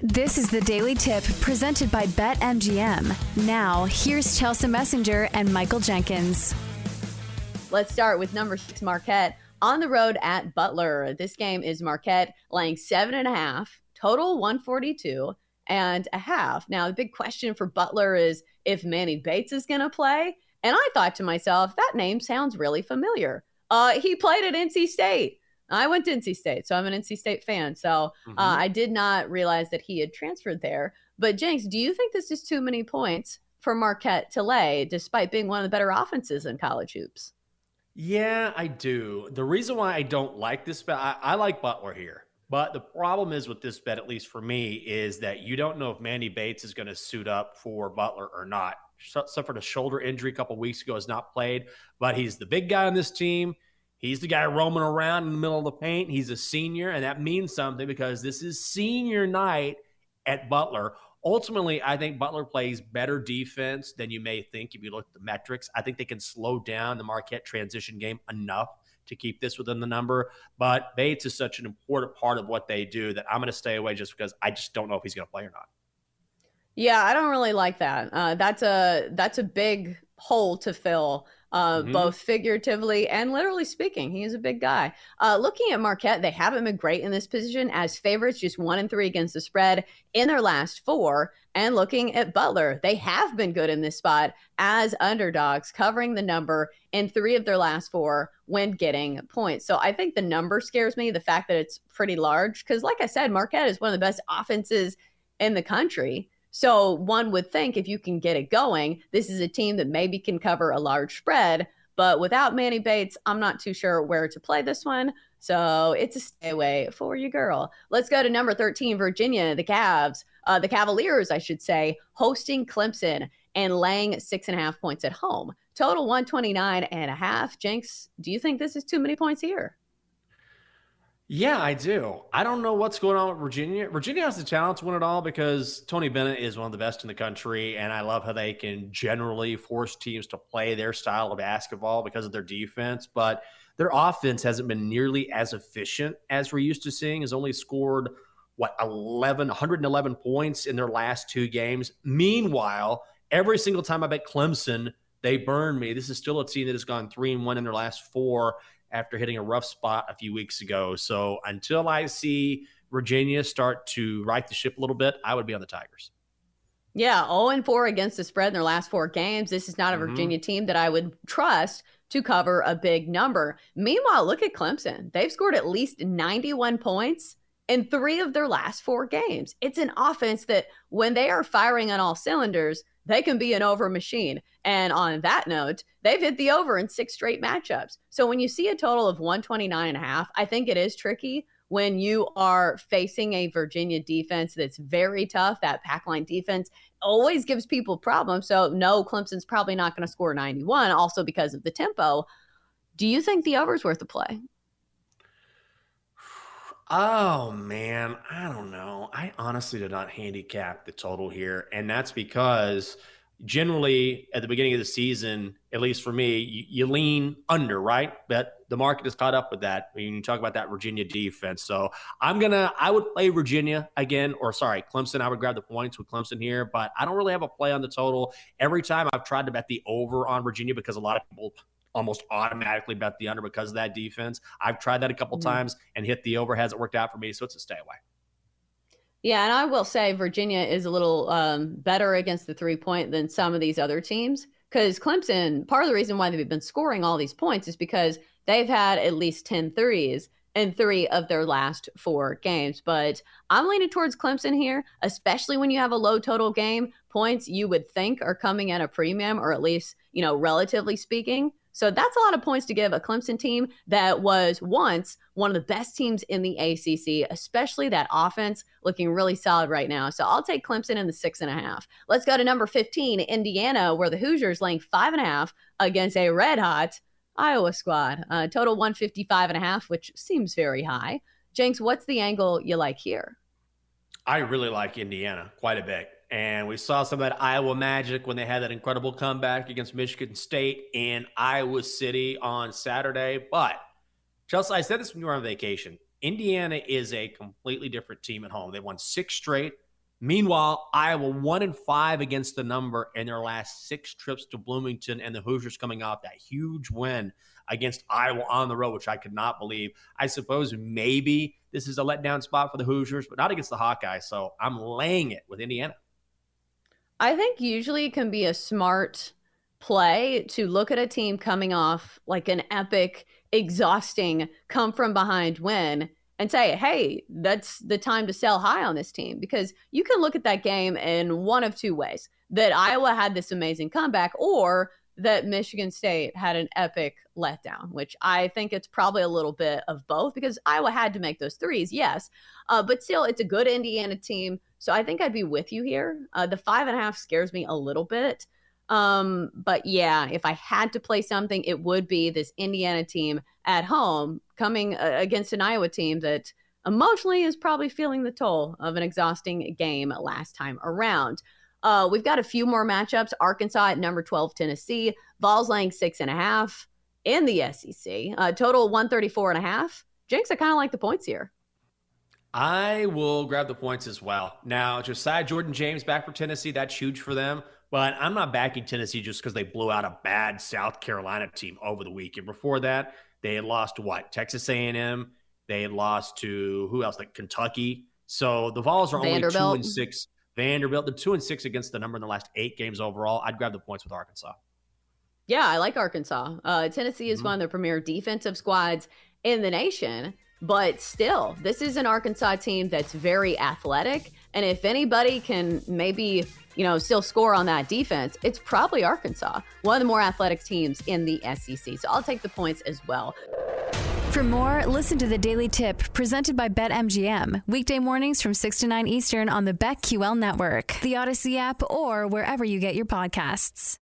This is the Daily Tip presented by BetMGM. Now, here's Chelsea Messenger and Michael Jenkins. Let's start with number six, Marquette, on the road at Butler. This game is Marquette laying seven and a half, total 142 and a half. Now, the big question for Butler is if Manny Bates is going to play. And I thought to myself, that name sounds really familiar. Uh, he played at NC State. I went to NC State, so I'm an NC State fan. So uh, mm-hmm. uh, I did not realize that he had transferred there. But Jenks, do you think this is too many points for Marquette to lay, despite being one of the better offenses in college hoops? Yeah, I do. The reason why I don't like this bet, I, I like Butler here. But the problem is with this bet, at least for me, is that you don't know if Manny Bates is going to suit up for Butler or not. Suffered a shoulder injury a couple weeks ago, has not played, but he's the big guy on this team. He's the guy roaming around in the middle of the paint. He's a senior, and that means something because this is senior night at Butler. Ultimately, I think Butler plays better defense than you may think if you look at the metrics. I think they can slow down the Marquette transition game enough to keep this within the number. But Bates is such an important part of what they do that I'm going to stay away just because I just don't know if he's going to play or not. Yeah, I don't really like that. Uh, that's a that's a big hole to fill uh, mm-hmm. both figuratively and literally speaking. He is a big guy. Uh, looking at Marquette, they haven't been great in this position as favorites, just one and three against the spread in their last four. And looking at Butler, they have been good in this spot as underdogs, covering the number in three of their last four when getting points. So I think the number scares me, the fact that it's pretty large, because like I said, Marquette is one of the best offenses in the country. So one would think if you can get it going, this is a team that maybe can cover a large spread. But without Manny Bates, I'm not too sure where to play this one. So it's a stay away for you, girl. Let's go to number 13, Virginia, the Cavs, uh, the Cavaliers, I should say, hosting Clemson and laying six and a half points at home. Total 129 and a half. Jenks, do you think this is too many points here? Yeah, I do. I don't know what's going on with Virginia. Virginia has the talent to win it all because Tony Bennett is one of the best in the country, and I love how they can generally force teams to play their style of basketball because of their defense. But their offense hasn't been nearly as efficient as we're used to seeing. Has only scored what 11, 111 points in their last two games. Meanwhile, every single time I bet Clemson, they burn me. This is still a team that has gone three and one in their last four after hitting a rough spot a few weeks ago. So until I see Virginia start to right the ship a little bit, I would be on the Tigers. Yeah, 0 and 4 against the spread in their last four games. This is not a mm-hmm. Virginia team that I would trust to cover a big number. Meanwhile, look at Clemson. They've scored at least 91 points in three of their last four games. It's an offense that, when they are firing on all cylinders, they can be an over machine. And on that note, they've hit the over in six straight matchups. So when you see a total of 129 and a half, I think it is tricky when you are facing a Virginia defense that's very tough. That pack line defense always gives people problems. So no, Clemson's probably not going to score 91 also because of the tempo. Do you think the over's worth the play? Oh man, I don't know. I honestly did not handicap the total here, and that's because generally at the beginning of the season, at least for me, you, you, lean under, right? But the market has caught up with that when you talk about that Virginia defense. So I'm gonna, I would play Virginia again, or sorry, Clemson. I would grab the points with Clemson here, but I don't really have a play on the total. Every time I've tried to bet the over on Virginia because a lot of people almost automatically bet the under because of that defense. I've tried that a couple mm-hmm. times and hit the over. Hasn't worked out for me, so it's a stay away. Yeah, and I will say Virginia is a little um, better against the three point than some of these other teams because Clemson, part of the reason why they've been scoring all these points is because they've had at least 10 threes in three of their last four games. But I'm leaning towards Clemson here, especially when you have a low total game. Points you would think are coming at a premium, or at least, you know, relatively speaking. So that's a lot of points to give a Clemson team that was once one of the best teams in the ACC, especially that offense looking really solid right now. So I'll take Clemson in the six and a half. Let's go to number 15, Indiana, where the Hoosiers laying five and a half against a red hot Iowa squad. Uh, total 155 and a half, which seems very high. Jenks, what's the angle you like here? I really like Indiana quite a bit. And we saw some of that Iowa magic when they had that incredible comeback against Michigan State in Iowa City on Saturday. But Chelsea, I said this when you were on vacation. Indiana is a completely different team at home. They won six straight Meanwhile, Iowa one and five against the number in their last six trips to Bloomington, and the Hoosiers coming off that huge win against Iowa on the road, which I could not believe. I suppose maybe this is a letdown spot for the Hoosiers, but not against the Hawkeyes. So I'm laying it with Indiana. I think usually it can be a smart play to look at a team coming off like an epic, exhausting, come from behind win and say, hey, that's the time to sell high on this team because you can look at that game in one of two ways that Iowa had this amazing comeback or that Michigan State had an epic letdown, which I think it's probably a little bit of both because Iowa had to make those threes, yes. Uh, but still, it's a good Indiana team. So I think I'd be with you here. Uh, the five and a half scares me a little bit. Um, but yeah, if I had to play something, it would be this Indiana team at home coming uh, against an Iowa team that emotionally is probably feeling the toll of an exhausting game last time around. Uh, we've got a few more matchups. Arkansas at number 12, Tennessee. Vols laying six and a half in the SEC. Uh, total 134 and a half. Jenks, I kind of like the points here. I will grab the points as well. Now, Josiah Jordan James back for Tennessee. That's huge for them. But I'm not backing Tennessee just because they blew out a bad South Carolina team over the weekend. Before that, they had lost to what? Texas A&M. They had lost to who else? Like Kentucky. So the Vols are only two and six. Vanderbilt, the two and six against the number in the last eight games overall. I'd grab the points with Arkansas. Yeah, I like Arkansas. Uh, Tennessee is mm-hmm. one of the premier defensive squads in the nation, but still, this is an Arkansas team that's very athletic. And if anybody can maybe you know, still score on that defense, it's probably Arkansas, one of the more athletic teams in the SEC. So I'll take the points as well. For more, listen to the Daily Tip presented by BetMGM. Weekday mornings from 6 to 9 Eastern on the BetQL network, the Audacy app, or wherever you get your podcasts.